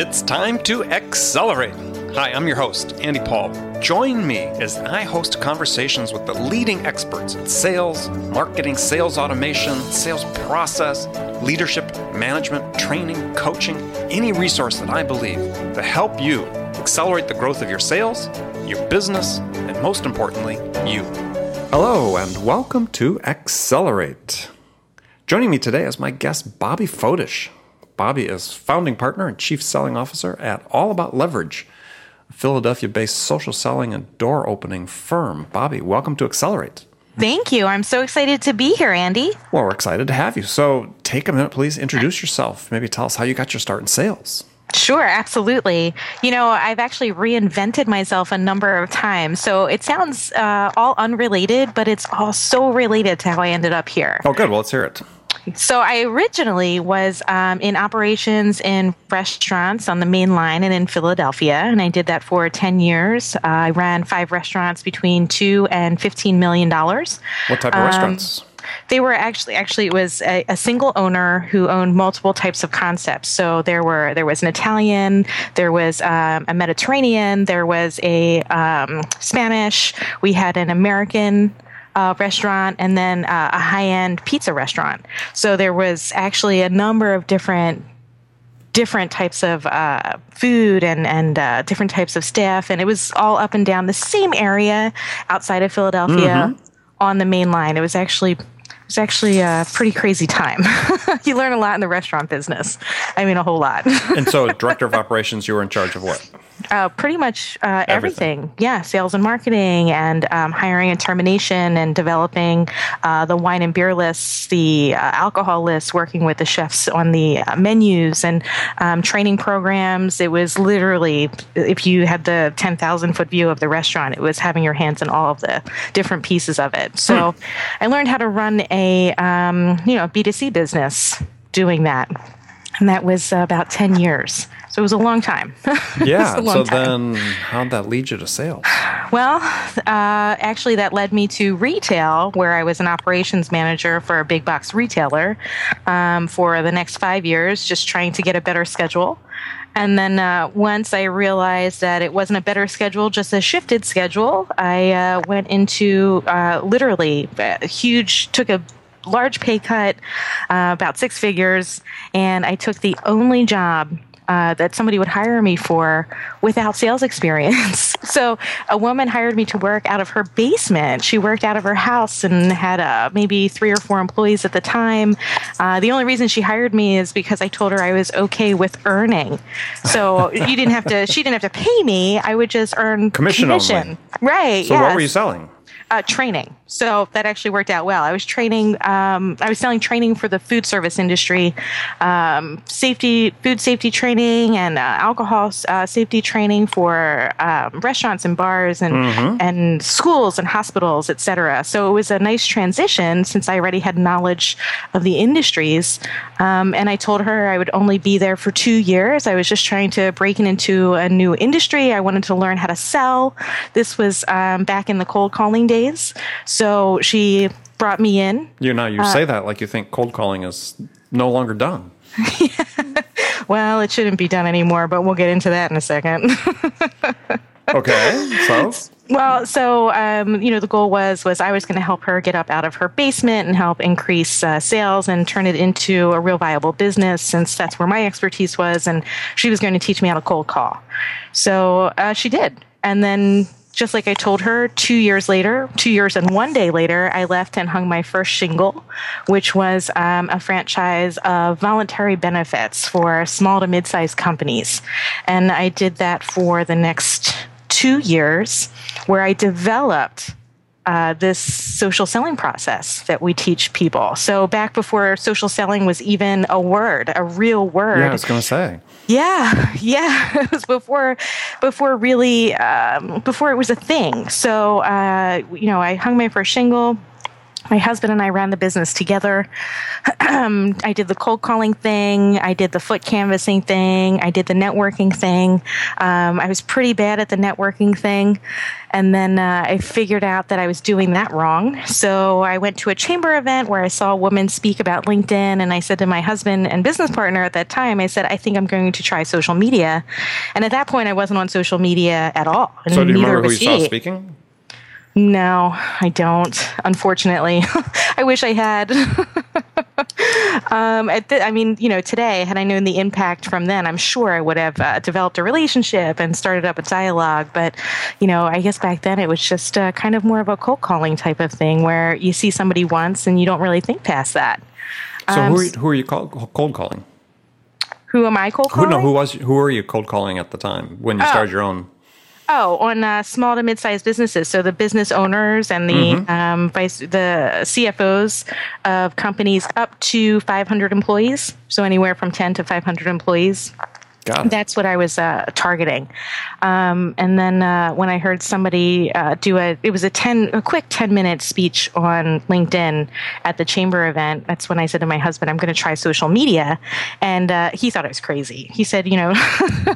It's time to accelerate. Hi, I'm your host, Andy Paul. Join me as I host conversations with the leading experts in sales, marketing, sales automation, sales process, leadership, management, training, coaching, any resource that I believe to help you accelerate the growth of your sales, your business, and most importantly, you. Hello, and welcome to Accelerate. Joining me today is my guest, Bobby Fodish. Bobby is founding partner and chief selling officer at All About Leverage, a Philadelphia based social selling and door opening firm. Bobby, welcome to Accelerate. Thank you. I'm so excited to be here, Andy. Well, we're excited to have you. So take a minute, please introduce yourself. Maybe tell us how you got your start in sales. Sure, absolutely. You know, I've actually reinvented myself a number of times. So it sounds uh, all unrelated, but it's all so related to how I ended up here. Oh, good. Well, let's hear it. So I originally was um, in operations in restaurants on the main line and in Philadelphia, and I did that for ten years. Uh, I ran five restaurants between two and fifteen million dollars. What type of um, restaurants? They were actually actually it was a, a, single owner who owned multiple types of concepts. So there were there was an Italian, there was um, a Mediterranean, there was a um, Spanish. We had an American uh, restaurant and then uh, a high end pizza restaurant. So there was actually a number of different different types of uh, food and and uh, different types of staff, and it was all up and down the same area outside of Philadelphia mm-hmm. on the main line. It was actually it was actually a pretty crazy time. you learn a lot in the restaurant business. I mean, a whole lot. and so, director of operations, you were in charge of what? Uh, pretty much uh, everything. everything. Yeah, sales and marketing, and um, hiring and termination, and developing uh, the wine and beer lists, the uh, alcohol lists, working with the chefs on the uh, menus, and um, training programs. It was literally, if you had the 10,000 foot view of the restaurant, it was having your hands in all of the different pieces of it. So hmm. I learned how to run a um, you know B2C business doing that. And that was about 10 years. So it was a long time. yeah. Long so time. then, how'd that lead you to sales? Well, uh, actually, that led me to retail, where I was an operations manager for a big box retailer um, for the next five years, just trying to get a better schedule. And then uh, once I realized that it wasn't a better schedule, just a shifted schedule, I uh, went into uh, literally a huge, took a large pay cut, uh, about six figures, and I took the only job uh, that somebody would hire me for without sales experience. so a woman hired me to work out of her basement. She worked out of her house and had uh, maybe three or four employees at the time. Uh, the only reason she hired me is because I told her I was okay with earning. So you didn't have to. She didn't have to pay me. I would just earn commission. commission. Right. So yes. what were you selling? Uh, training. So that actually worked out well. I was training, um, I was selling training for the food service industry, um, safety, food safety training and uh, alcohol uh, safety training for um, restaurants and bars and, mm-hmm. and schools and hospitals, et cetera. So it was a nice transition since I already had knowledge of the industries. Um, and I told her I would only be there for two years. I was just trying to break into a new industry. I wanted to learn how to sell. This was um, back in the cold calling days. So she brought me in. You know, you uh, say that like you think cold calling is no longer done. well, it shouldn't be done anymore, but we'll get into that in a second. okay, so well, so um, you know, the goal was was I was going to help her get up out of her basement and help increase uh, sales and turn it into a real viable business, since that's where my expertise was, and she was going to teach me how to cold call. So uh, she did, and then just like I told her, two years later, two years and one day later, I left and hung my first shingle, which was um, a franchise of voluntary benefits for small to mid sized companies. And I did that for the next two years, where I developed uh, this social selling process that we teach people. So back before social selling was even a word, a real word. Yeah, I was going to say. Yeah, yeah. it was before, before really, um, before it was a thing. So uh, you know, I hung my first shingle my husband and I ran the business together. I did the cold calling thing. I did the foot canvassing thing. I did the networking thing. Um, I was pretty bad at the networking thing. And then uh, I figured out that I was doing that wrong. So I went to a chamber event where I saw a woman speak about LinkedIn. And I said to my husband and business partner at that time, I said, I think I'm going to try social media. And at that point, I wasn't on social media at all. so do you remember who you saw speaking? No, I don't. Unfortunately, I wish I had. um, th- I mean, you know, today, had I known the impact from then, I'm sure I would have uh, developed a relationship and started up a dialogue. But, you know, I guess back then it was just uh, kind of more of a cold calling type of thing where you see somebody once and you don't really think past that. So um, who, are you, who are you cold, cold calling? Who am I cold calling? Who, no, who was who were you cold calling at the time when you oh. started your own? Oh, on uh, small to mid-sized businesses. So the business owners and the mm-hmm. um, vice, the CFOs of companies up to 500 employees. So anywhere from 10 to 500 employees. That's what I was uh, targeting. Um, and then uh, when I heard somebody uh, do a, it was a ten, a quick ten minute speech on LinkedIn at the chamber event. That's when I said to my husband, "I'm going to try social media," and uh, he thought I was crazy. He said, "You know,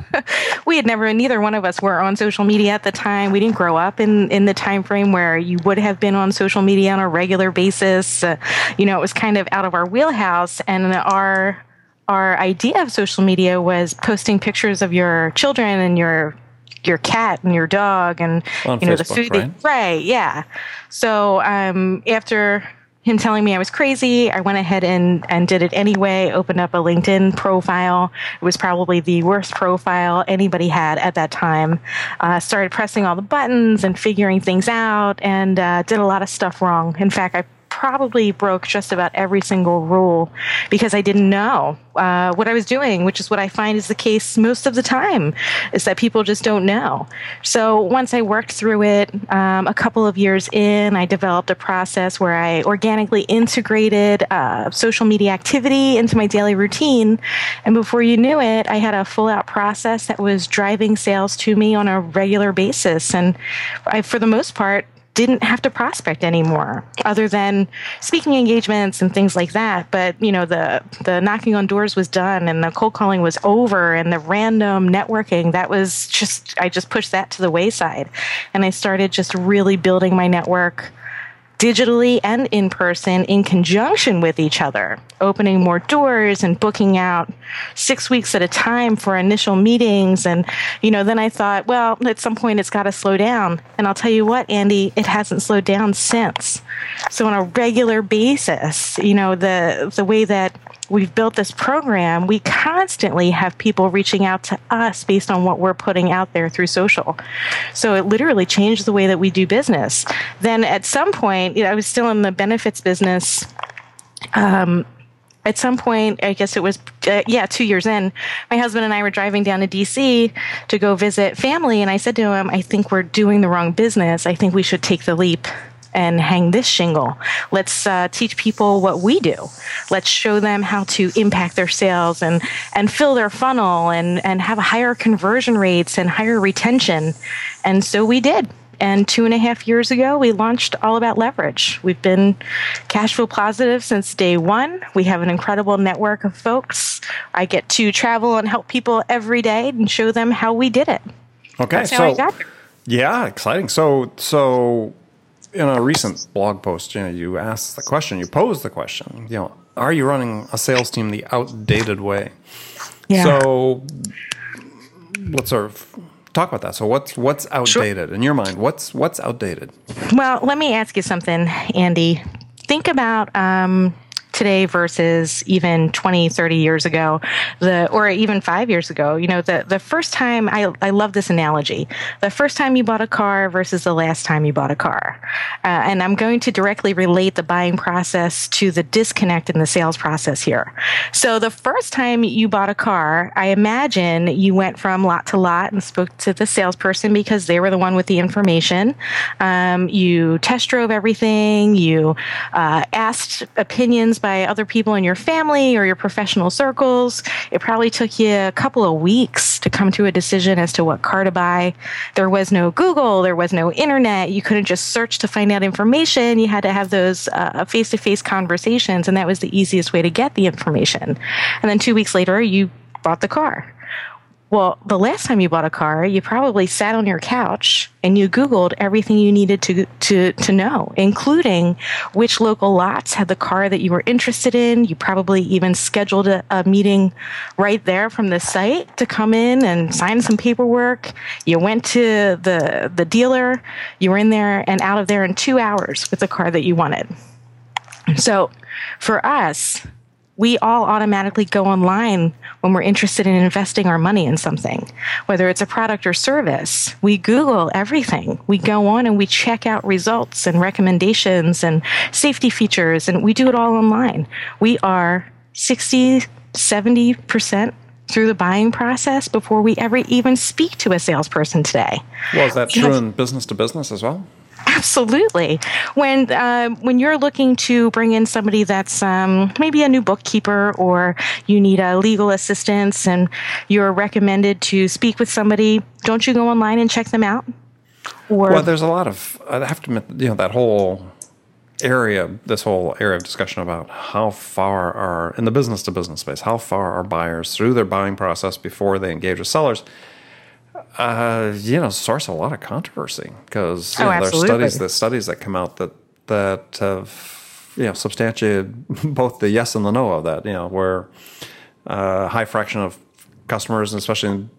we had never, neither one of us were on social media at the time. We didn't grow up in in the time frame where you would have been on social media on a regular basis. Uh, you know, it was kind of out of our wheelhouse, and our our idea of social media was posting pictures of your children and your your cat and your dog and On you know Facebook, the food right? right yeah so um, after him telling me I was crazy, I went ahead and, and did it anyway, opened up a LinkedIn profile. It was probably the worst profile anybody had at that time. Uh, started pressing all the buttons and figuring things out and uh, did a lot of stuff wrong. In fact, I probably broke just about every single rule because I didn't know uh, what I was doing, which is what I find is the case most of the time, is that people just don't know. So once I worked through it, um, a couple of years in, I developed a process where I organically integrated uh, social media activity into my daily routine. And before you knew it, I had a full out process that was driving sales to me on a regular basis. And I, for the most part, didn't have to prospect anymore other than speaking engagements and things like that. But you know the the knocking on doors was done and the cold calling was over and the random networking that was just i just pushed that to the wayside. And i started just really building my network digitally and in person in conjunction with each other, opening more doors and booking out six weeks at a time for initial meetings. And, you know, then I thought, well, at some point it's got to slow down. And I'll tell you what, Andy, it hasn't slowed down since. So on a regular basis, you know, the, the way that we've built this program, we constantly have people reaching out to us based on what we're putting out there through social. So it literally changed the way that we do business. Then at some point, you know, I was still in the benefits business. Um, at some point, I guess it was, uh, yeah, two years in, my husband and I were driving down to DC to go visit family. And I said to him, I think we're doing the wrong business. I think we should take the leap and hang this shingle. Let's uh, teach people what we do. Let's show them how to impact their sales and, and fill their funnel and, and have higher conversion rates and higher retention. And so we did. And two and a half years ago, we launched All About Leverage. We've been cash flow positive since day one. We have an incredible network of folks. I get to travel and help people every day and show them how we did it. Okay, so yeah, exciting. So so in a recent blog post, you know, you asked the question, you posed the question, you know, are you running a sales team the outdated way? Yeah. So let's sort of talk about that. So what's what's outdated sure. in your mind? What's what's outdated? Well, let me ask you something, Andy. Think about um, today versus even 20 30 years ago the or even 5 years ago you know the the first time I I love this analogy. The first time you bought a car versus the last time you bought a car. Uh, and I'm going to directly relate the buying process to the disconnect in the sales process here. So the first time you bought a car I imagine you went from lot to lot and spoke to the salesperson because they were the one with the information. Um, you test drove everything. You uh, asked opinions by by other people in your family or your professional circles. It probably took you a couple of weeks to come to a decision as to what car to buy. There was no Google, there was no internet. You couldn't just search to find out information. You had to have those face to face conversations, and that was the easiest way to get the information. And then two weeks later, you bought the car. Well, the last time you bought a car, you probably sat on your couch and you Googled everything you needed to, to, to know, including which local lots had the car that you were interested in. You probably even scheduled a, a meeting right there from the site to come in and sign some paperwork. You went to the, the dealer, you were in there and out of there in two hours with the car that you wanted. So for us, we all automatically go online when we're interested in investing our money in something, whether it's a product or service. We Google everything. We go on and we check out results and recommendations and safety features, and we do it all online. We are 60, 70% through the buying process before we ever even speak to a salesperson today. Well, is that true in business to business as well? Absolutely. When uh, when you're looking to bring in somebody that's um, maybe a new bookkeeper or you need a legal assistance and you're recommended to speak with somebody, don't you go online and check them out? Or well, there's a lot of I have to admit, you know, that whole area, this whole area of discussion about how far are in the business to business space, how far are buyers through their buying process before they engage with sellers uh, you know, source a lot of controversy because oh, know, there are studies that studies that come out that that have you know substantiated both the yes and the no of that. You know, where uh, high fraction of customers, especially in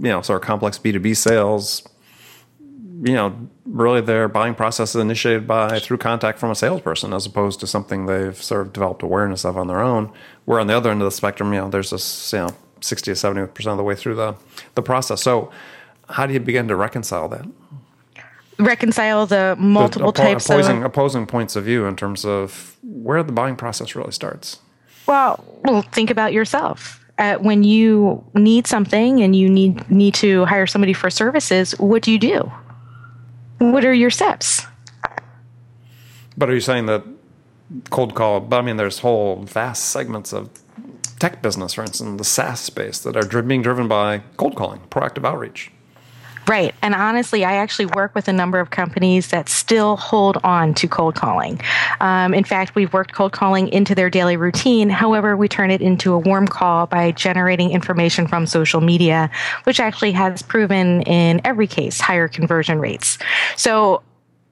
you know sort of complex B two B sales, you know, really their buying process is initiated by through contact from a salesperson as opposed to something they've sort of developed awareness of on their own. Where on the other end of the spectrum, you know, there's this you know 60 to 70 percent of the way through the the process. So, how do you begin to reconcile that? Reconcile the multiple the, types opposing, of opposing points of view in terms of where the buying process really starts. Well, well, think about yourself. Uh, when you need something and you need need to hire somebody for services, what do you do? What are your steps? But are you saying that cold call? But I mean, there's whole vast segments of tech business, for instance, the SaaS space that are being driven by cold calling, proactive outreach. Right. And honestly, I actually work with a number of companies that still hold on to cold calling. Um, in fact, we've worked cold calling into their daily routine. However, we turn it into a warm call by generating information from social media, which actually has proven in every case higher conversion rates. So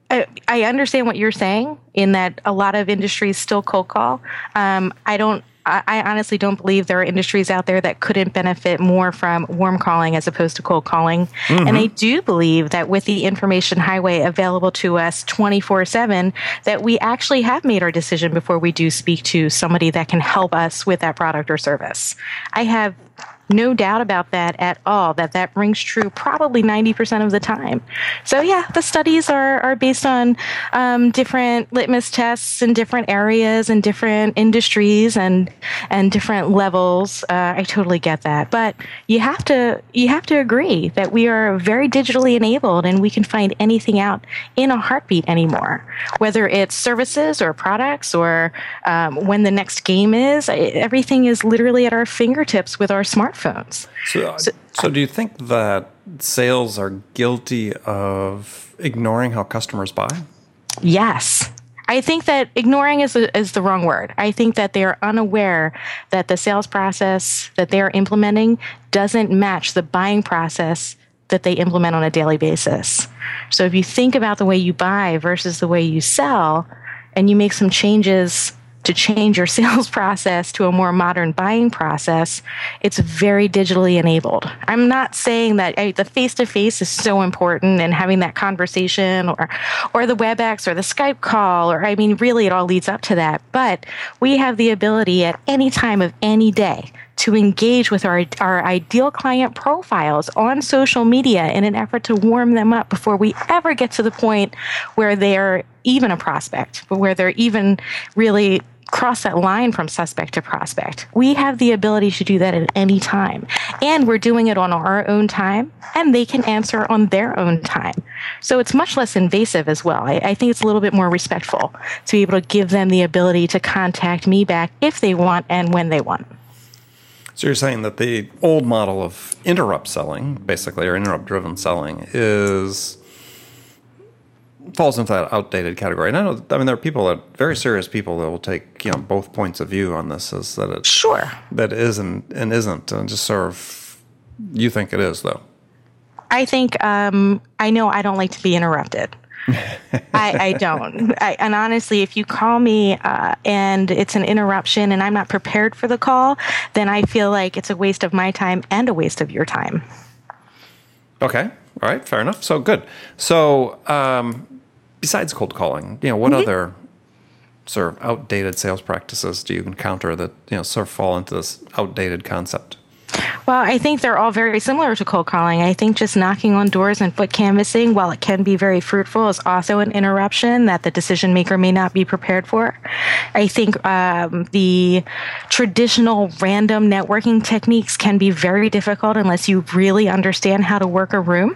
I, understand what you're saying in that a lot of industries still cold call. Um, I don't I honestly don't believe there are industries out there that couldn't benefit more from warm calling as opposed to cold calling. Mm-hmm. And I do believe that with the information highway available to us 24 7, that we actually have made our decision before we do speak to somebody that can help us with that product or service. I have no doubt about that at all that that rings true probably 90% of the time. So yeah the studies are, are based on um, different litmus tests in different areas and different industries and and different levels. Uh, i totally get that. But you have to you have to agree that we are very digitally enabled and we can find anything out in a heartbeat anymore. Whether it's services or products or um, when the next game is everything is literally at our fingertips with our smartphone smartphones. So, uh, so, so do you think that sales are guilty of ignoring how customers buy? Yes. I think that ignoring is, a, is the wrong word. I think that they are unaware that the sales process that they are implementing doesn't match the buying process that they implement on a daily basis. So if you think about the way you buy versus the way you sell, and you make some changes to change your sales process to a more modern buying process, it's very digitally enabled. I'm not saying that I, the face to face is so important and having that conversation or, or the WebEx or the Skype call, or I mean, really, it all leads up to that. But we have the ability at any time of any day to engage with our, our ideal client profiles on social media in an effort to warm them up before we ever get to the point where they're even a prospect, but where they're even really cross that line from suspect to prospect. We have the ability to do that at any time. And we're doing it on our own time, and they can answer on their own time. So it's much less invasive as well. I, I think it's a little bit more respectful to be able to give them the ability to contact me back if they want and when they want. So you're saying that the old model of interrupt selling, basically, or interrupt driven selling, is falls into that outdated category. And I know, I mean, there are people that very serious people that will take you know both points of view on this. Is that it? Sure. That isn't and isn't, and just sort of you think it is though. I think um, I know I don't like to be interrupted. I, I, don't. I, and honestly, if you call me uh, and it's an interruption and I'm not prepared for the call, then I feel like it's a waste of my time and a waste of your time. Okay. All right. Fair enough. So good. So um, besides cold calling, you know, what mm-hmm. other sort of outdated sales practices do you encounter that you know sort of fall into this outdated concept? Well, I think they're all very similar to cold calling. I think just knocking on doors and foot canvassing, while it can be very fruitful, is also an interruption that the decision maker may not be prepared for. I think um, the traditional random networking techniques can be very difficult unless you really understand how to work a room.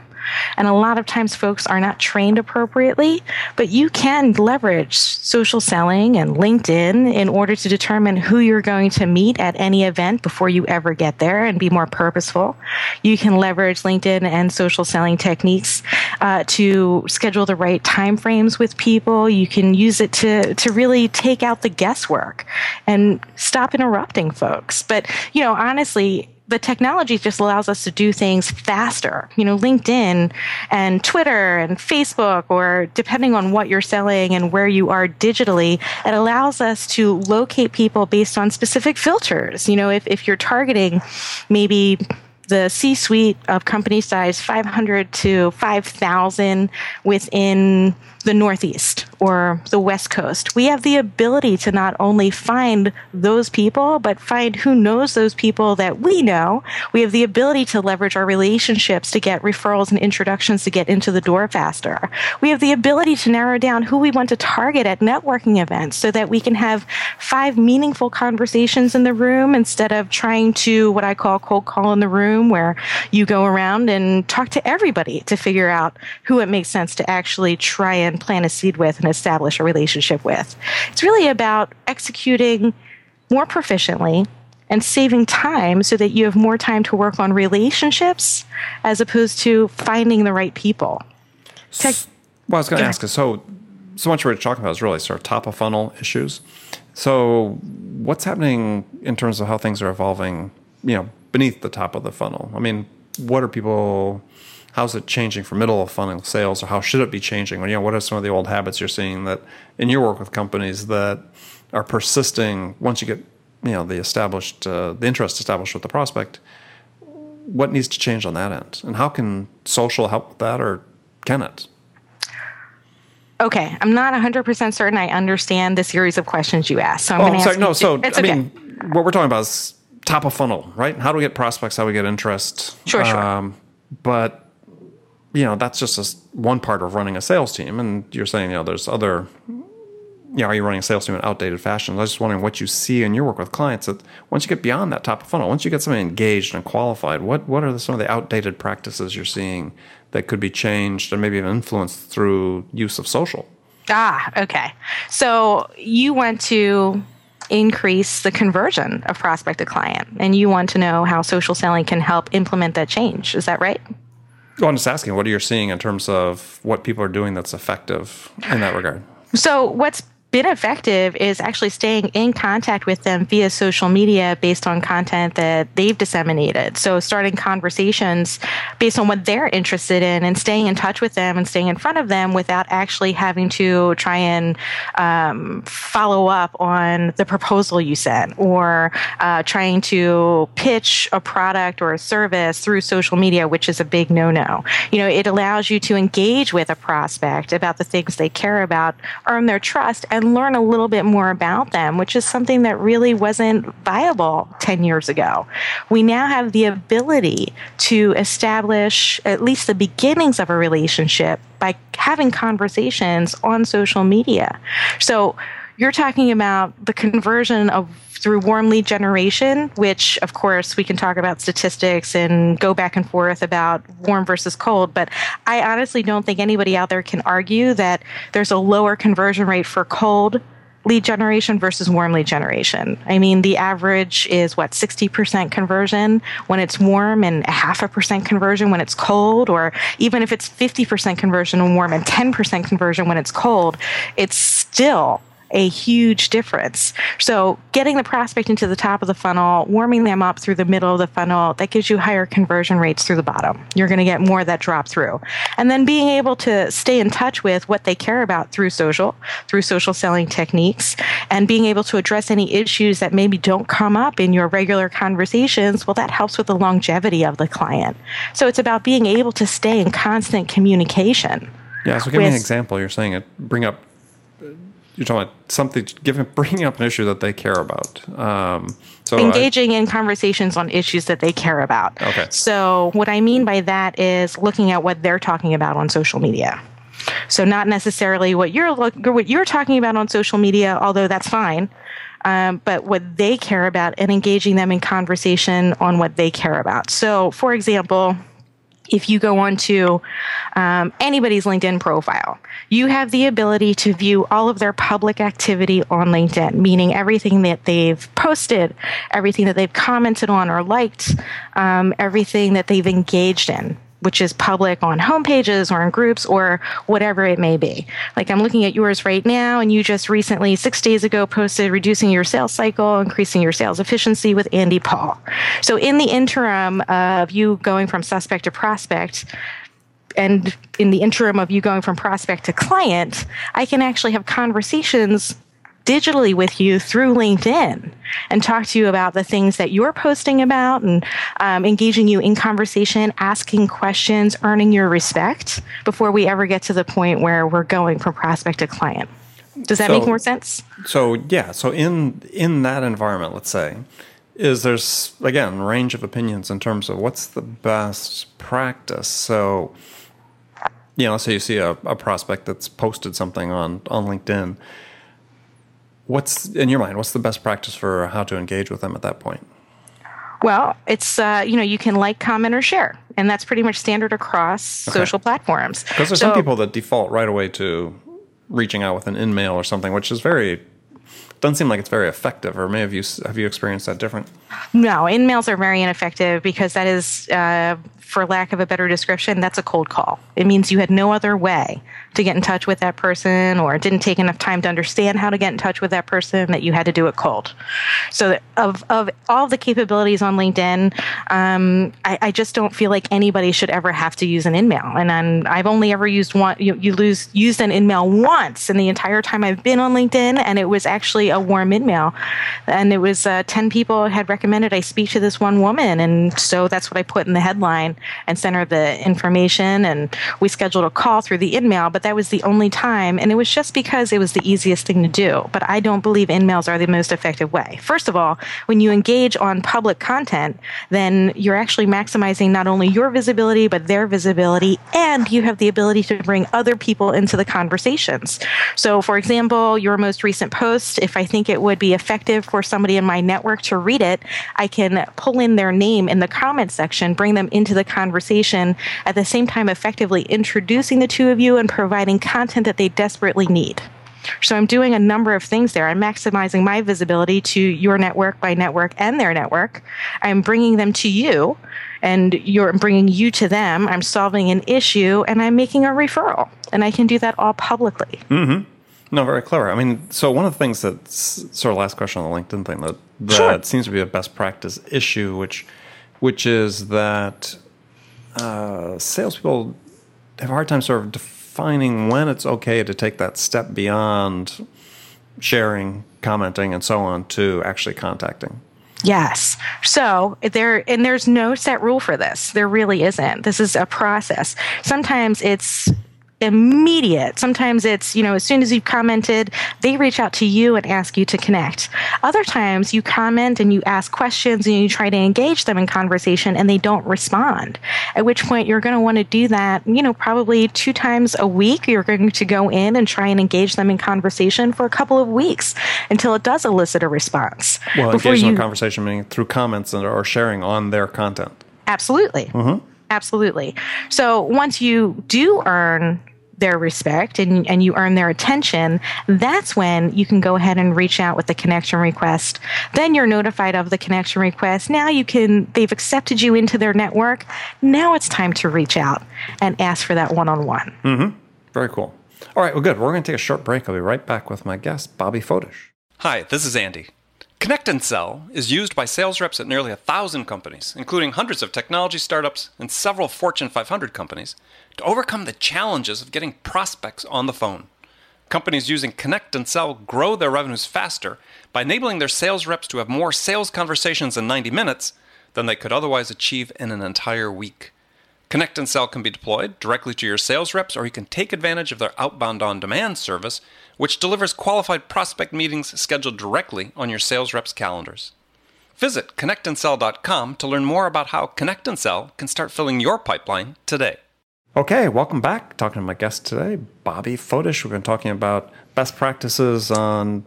And a lot of times folks are not trained appropriately, but you can leverage social selling and LinkedIn in order to determine who you're going to meet at any event before you ever get there and be more purposeful. You can leverage LinkedIn and social selling techniques uh, to schedule the right time frames with people. You can use it to, to really take out the guesswork and stop interrupting folks. But, you know, honestly, the technology just allows us to do things faster. You know, LinkedIn and Twitter and Facebook, or depending on what you're selling and where you are digitally, it allows us to locate people based on specific filters. You know, if, if you're targeting maybe the C suite of company size 500 to 5,000 within the Northeast or the West Coast. We have the ability to not only find those people, but find who knows those people that we know. We have the ability to leverage our relationships to get referrals and introductions to get into the door faster. We have the ability to narrow down who we want to target at networking events so that we can have five meaningful conversations in the room instead of trying to what I call cold call in the room, where you go around and talk to everybody to figure out who it makes sense to actually try and and plant a seed with and establish a relationship with. It's really about executing more proficiently and saving time so that you have more time to work on relationships as opposed to finding the right people. Tech- well, I was going to ask so so much we're talking about is really sort of top of funnel issues. So, what's happening in terms of how things are evolving, you know, beneath the top of the funnel? I mean, what are people how's it changing for middle of funnel sales or how should it be changing? You know, what are some of the old habits you're seeing that in your work with companies that are persisting once you get you know the established uh, the interest established with the prospect? What needs to change on that end, and how can social help with that, or can it? Okay, I'm not 100% certain I understand the series of questions you asked. So I'm oh, going to ask. No, so I okay. mean, what we're talking about is top of funnel, right? How do we get prospects? How do we get interest? Sure, sure. Um, but you know that's just a, one part of running a sales team. And you're saying you know there's other you know are you running a sales team in outdated fashion i was just wondering what you see in your work with clients that once you get beyond that top of funnel once you get somebody engaged and qualified what what are the, some of the outdated practices you're seeing that could be changed and maybe even influenced through use of social? Ah okay. So you want to increase the conversion of prospect to client and you want to know how social selling can help implement that change. Is that right I'm just asking, what are you seeing in terms of what people are doing that's effective in that regard? So, what's been effective is actually staying in contact with them via social media based on content that they've disseminated. So, starting conversations based on what they're interested in and staying in touch with them and staying in front of them without actually having to try and um, follow up on the proposal you sent or uh, trying to pitch a product or a service through social media, which is a big no no. You know, it allows you to engage with a prospect about the things they care about, earn their trust, and and learn a little bit more about them, which is something that really wasn't viable 10 years ago. We now have the ability to establish at least the beginnings of a relationship by having conversations on social media. So, you're talking about the conversion of through warm lead generation, which of course we can talk about statistics and go back and forth about warm versus cold, but I honestly don't think anybody out there can argue that there's a lower conversion rate for cold lead generation versus warm lead generation. I mean, the average is what, 60% conversion when it's warm and a half a percent conversion when it's cold, or even if it's 50% conversion when warm and 10% conversion when it's cold, it's still a huge difference. So, getting the prospect into the top of the funnel, warming them up through the middle of the funnel, that gives you higher conversion rates through the bottom. You're going to get more of that drop through. And then being able to stay in touch with what they care about through social, through social selling techniques, and being able to address any issues that maybe don't come up in your regular conversations, well, that helps with the longevity of the client. So, it's about being able to stay in constant communication. Yeah, so give with, me an example. You're saying it bring up you're talking about something giving bringing up an issue that they care about. Um, so engaging I, in conversations on issues that they care about. Okay. So what I mean by that is looking at what they're talking about on social media. So not necessarily what you're what you're talking about on social media, although that's fine. Um, but what they care about and engaging them in conversation on what they care about. So, for example, if you go onto um, anybody's LinkedIn profile, you have the ability to view all of their public activity on LinkedIn, meaning everything that they've posted, everything that they've commented on or liked, um, everything that they've engaged in which is public on homepages or in groups or whatever it may be. Like I'm looking at yours right now, and you just recently, six days ago, posted reducing your sales cycle, increasing your sales efficiency with Andy Paul. So, in the interim of you going from suspect to prospect, and in the interim of you going from prospect to client, I can actually have conversations digitally with you through LinkedIn and talk to you about the things that you're posting about and um, engaging you in conversation, asking questions, earning your respect before we ever get to the point where we're going from prospect to client. Does that so, make more sense? So yeah, so in in that environment, let's say, is there's again range of opinions in terms of what's the best practice. So you know, let's say you see a, a prospect that's posted something on on LinkedIn What's in your mind? What's the best practice for how to engage with them at that point? Well, it's uh, you know you can like, comment, or share, and that's pretty much standard across okay. social platforms. Because there's so, some people that default right away to reaching out with an in-mail or something, which is very doesn't seem like it's very effective. Or may have you have you experienced that different? No, in-mails are very ineffective because that is, uh, for lack of a better description, that's a cold call. It means you had no other way to get in touch with that person or didn't take enough time to understand how to get in touch with that person that you had to do it cold. So, of, of all the capabilities on LinkedIn, um, I, I, just don't feel like anybody should ever have to use an in-mail. And I'm, I've only ever used one, you, you lose, used an in-mail once in the entire time I've been on LinkedIn, and it was actually a warm in-mail. And it was uh, 10 people had recommended I speak to this one woman. And so that's what I put in the headline and sent her the information. And we scheduled a call through the in-mail, but that was the only time. And it was just because it was the easiest thing to do. But I don't believe in-mails are the most effective way. First of all, when you engage on public content, then you're actually maximizing not only your visibility, but their visibility. And you have the ability to bring other people into the conversations. So, for example, your most recent post, if I think it would be effective for somebody in my network to read it, I can pull in their name in the comment section, bring them into the conversation, at the same time effectively introducing the two of you and providing content that they desperately need. So I'm doing a number of things there. I'm maximizing my visibility to your network, by network, and their network. I'm bringing them to you, and you're bringing you to them. I'm solving an issue, and I'm making a referral, and I can do that all publicly. Mm-hmm. No, very clever. I mean, so one of the things that's sort of last question on the LinkedIn thing that that sure. seems to be a best practice issue, which which is that uh, salespeople have a hard time sort of defining when it's okay to take that step beyond sharing, commenting, and so on to actually contacting. Yes. So there, and there's no set rule for this. There really isn't. This is a process. Sometimes it's immediate. Sometimes it's, you know, as soon as you've commented, they reach out to you and ask you to connect. Other times you comment and you ask questions and you try to engage them in conversation and they don't respond. At which point you're going to want to do that, you know, probably two times a week. You're going to go in and try and engage them in conversation for a couple of weeks until it does elicit a response. Well, engage you, in conversation meaning through comments or sharing on their content. Absolutely. Mm-hmm. Absolutely. So once you do earn their respect and, and you earn their attention, that's when you can go ahead and reach out with the connection request. Then you're notified of the connection request. Now you can, they've accepted you into their network. Now it's time to reach out and ask for that one on one. Very cool. All right, well, good. We're going to take a short break. I'll be right back with my guest, Bobby Fodish. Hi, this is Andy. Connect and Sell is used by sales reps at nearly a thousand companies, including hundreds of technology startups and several Fortune 500 companies, to overcome the challenges of getting prospects on the phone. Companies using Connect and Sell grow their revenues faster by enabling their sales reps to have more sales conversations in 90 minutes than they could otherwise achieve in an entire week. Connect and Sell can be deployed directly to your sales reps, or you can take advantage of their outbound on demand service which delivers qualified prospect meetings scheduled directly on your sales reps' calendars. Visit connectandsell.com to learn more about how Connect and Sell can start filling your pipeline today. Okay, welcome back. Talking to my guest today, Bobby Fodish. We've been talking about best practices on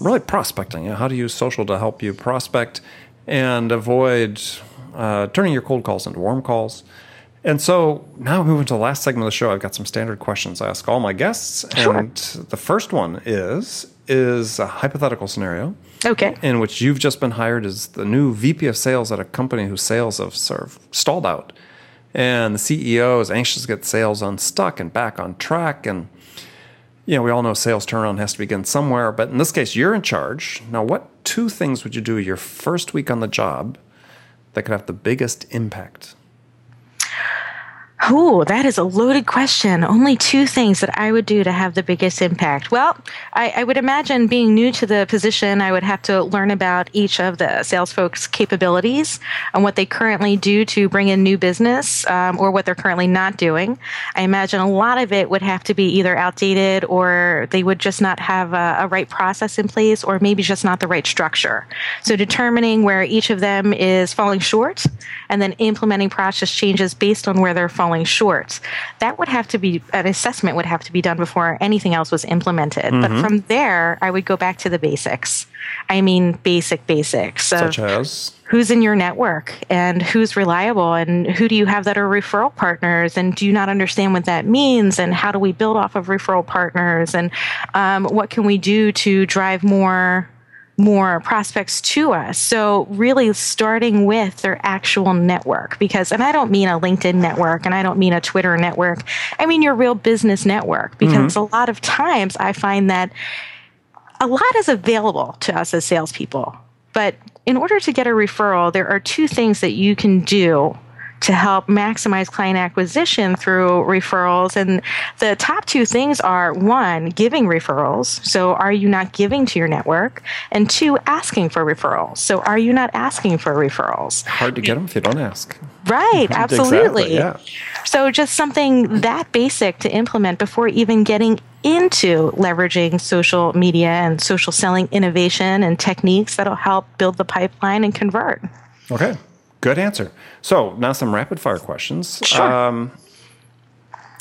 really prospecting. You know, how to use social to help you prospect and avoid uh, turning your cold calls into warm calls. And so now moving to the last segment of the show, I've got some standard questions I ask all my guests. Sure. And the first one is is a hypothetical scenario. Okay. In which you've just been hired as the new VP of sales at a company whose sales have sort of stalled out. And the CEO is anxious to get sales unstuck and back on track. And you know, we all know sales turnaround has to begin somewhere, but in this case, you're in charge. Now, what two things would you do your first week on the job that could have the biggest impact? Oh, that is a loaded question. Only two things that I would do to have the biggest impact. Well, I, I, would imagine being new to the position, I would have to learn about each of the sales folks' capabilities and what they currently do to bring in new business um, or what they're currently not doing. I imagine a lot of it would have to be either outdated or they would just not have a, a right process in place or maybe just not the right structure. So determining where each of them is falling short and then implementing process changes based on where they're falling short. That would have to be an assessment would have to be done before anything else was implemented. Mm-hmm. But from there, I would go back to the basics. I mean, basic basics. Such as who's in your network and who's reliable and who do you have that are referral partners and do you not understand what that means and how do we build off of referral partners and um, what can we do to drive more more prospects to us. So really starting with their actual network because and I don't mean a LinkedIn network and I don't mean a Twitter network. I mean your real business network because mm-hmm. a lot of times I find that a lot is available to us as salespeople. But in order to get a referral, there are two things that you can do to help maximize client acquisition through referrals. And the top two things are one, giving referrals. So, are you not giving to your network? And two, asking for referrals. So, are you not asking for referrals? Hard to get them if you don't ask. Right, absolutely. Exactly, yeah. So, just something that basic to implement before even getting into leveraging social media and social selling innovation and techniques that'll help build the pipeline and convert. Okay. Good answer. So now some rapid fire questions. Sure. Um,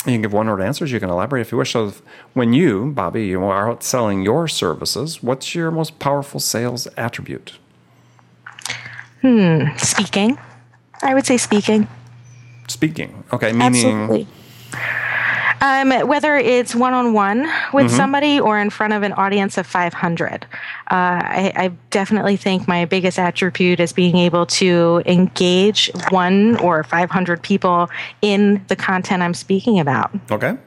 you can give one word answers. You can elaborate if you wish. So, when you, Bobby, you are out selling your services, what's your most powerful sales attribute? Hmm, speaking. I would say speaking. Speaking. Okay, meaning. Absolutely. Um, whether it's one on one with mm-hmm. somebody or in front of an audience of 500. Uh, I, I, definitely think my biggest attribute is being able to engage one or 500 people in the content I'm speaking about. Okay.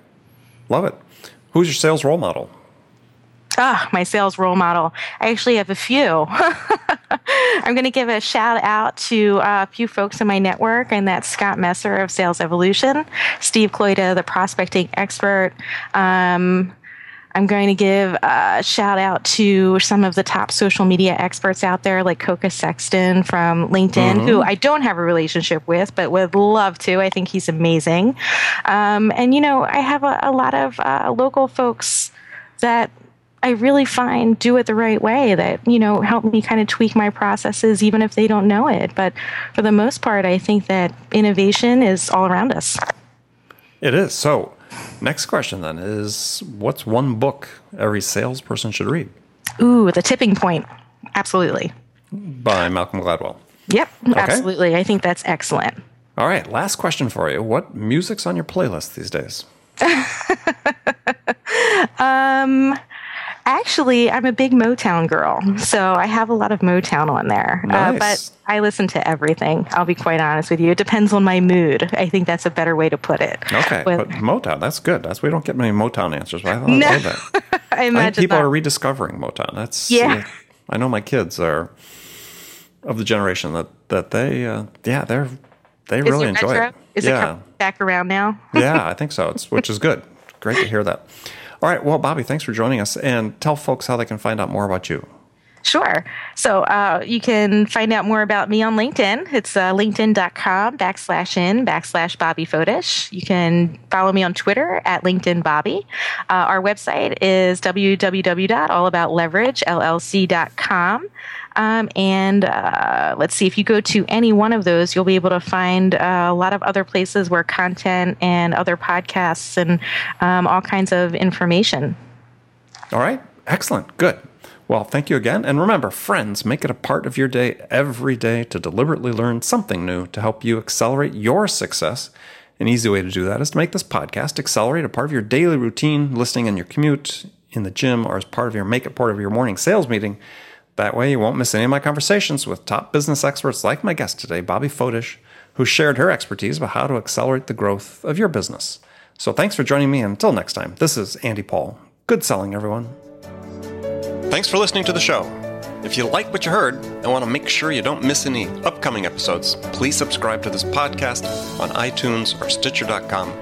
Love it. Who's your sales role model? Ah, my sales role model. I actually have a few. I'm going to give a shout out to uh, a few folks in my network, and that's Scott Messer of Sales Evolution, Steve Kloyda, the prospecting expert. Um, I'm going to give a shout out to some of the top social media experts out there, like Koka Sexton from LinkedIn, mm-hmm. who I don't have a relationship with, but would love to. I think he's amazing. Um, and, you know, I have a, a lot of uh, local folks that I really find do it the right way that, you know, help me kind of tweak my processes even if they don't know it. But for the most part, I think that innovation is all around us. It is. So, next question then is what's one book every salesperson should read? Ooh, The Tipping Point. Absolutely. By Malcolm Gladwell. Yep, okay. absolutely. I think that's excellent. All right, last question for you. What music's on your playlist these days? um Actually, I'm a big Motown girl, so I have a lot of Motown on there. Nice. Uh, but I listen to everything. I'll be quite honest with you. It depends on my mood. I think that's a better way to put it. Okay, but, but Motown, that's good. That's we don't get many Motown answers. But I love no, that. I imagine I think people are rediscovering Motown. That's yeah. I know my kids are of the generation that that they uh, yeah they're they is really enjoy retro? it. Is yeah. it back around now? yeah, I think so. It's which is good. Great to hear that. All right. Well, Bobby, thanks for joining us and tell folks how they can find out more about you. Sure. So uh, you can find out more about me on LinkedIn. It's uh, linkedin.com backslash in backslash Bobby Fodish. You can follow me on Twitter at LinkedIn Bobby. Uh, our website is www.allaboutleveragellc.com. Um, and uh, let's see, if you go to any one of those, you'll be able to find uh, a lot of other places where content and other podcasts and um, all kinds of information. All right. Excellent. Good. Well, thank you again. And remember, friends, make it a part of your day every day to deliberately learn something new to help you accelerate your success. An easy way to do that is to make this podcast accelerate a part of your daily routine, listening in your commute, in the gym, or as part of your make it part of your morning sales meeting. That way, you won't miss any of my conversations with top business experts like my guest today, Bobby Fodish, who shared her expertise about how to accelerate the growth of your business. So, thanks for joining me. Until next time, this is Andy Paul. Good selling, everyone. Thanks for listening to the show. If you like what you heard and want to make sure you don't miss any upcoming episodes, please subscribe to this podcast on iTunes or Stitcher.com.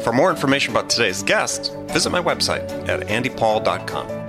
For more information about today's guest, visit my website at andypaul.com.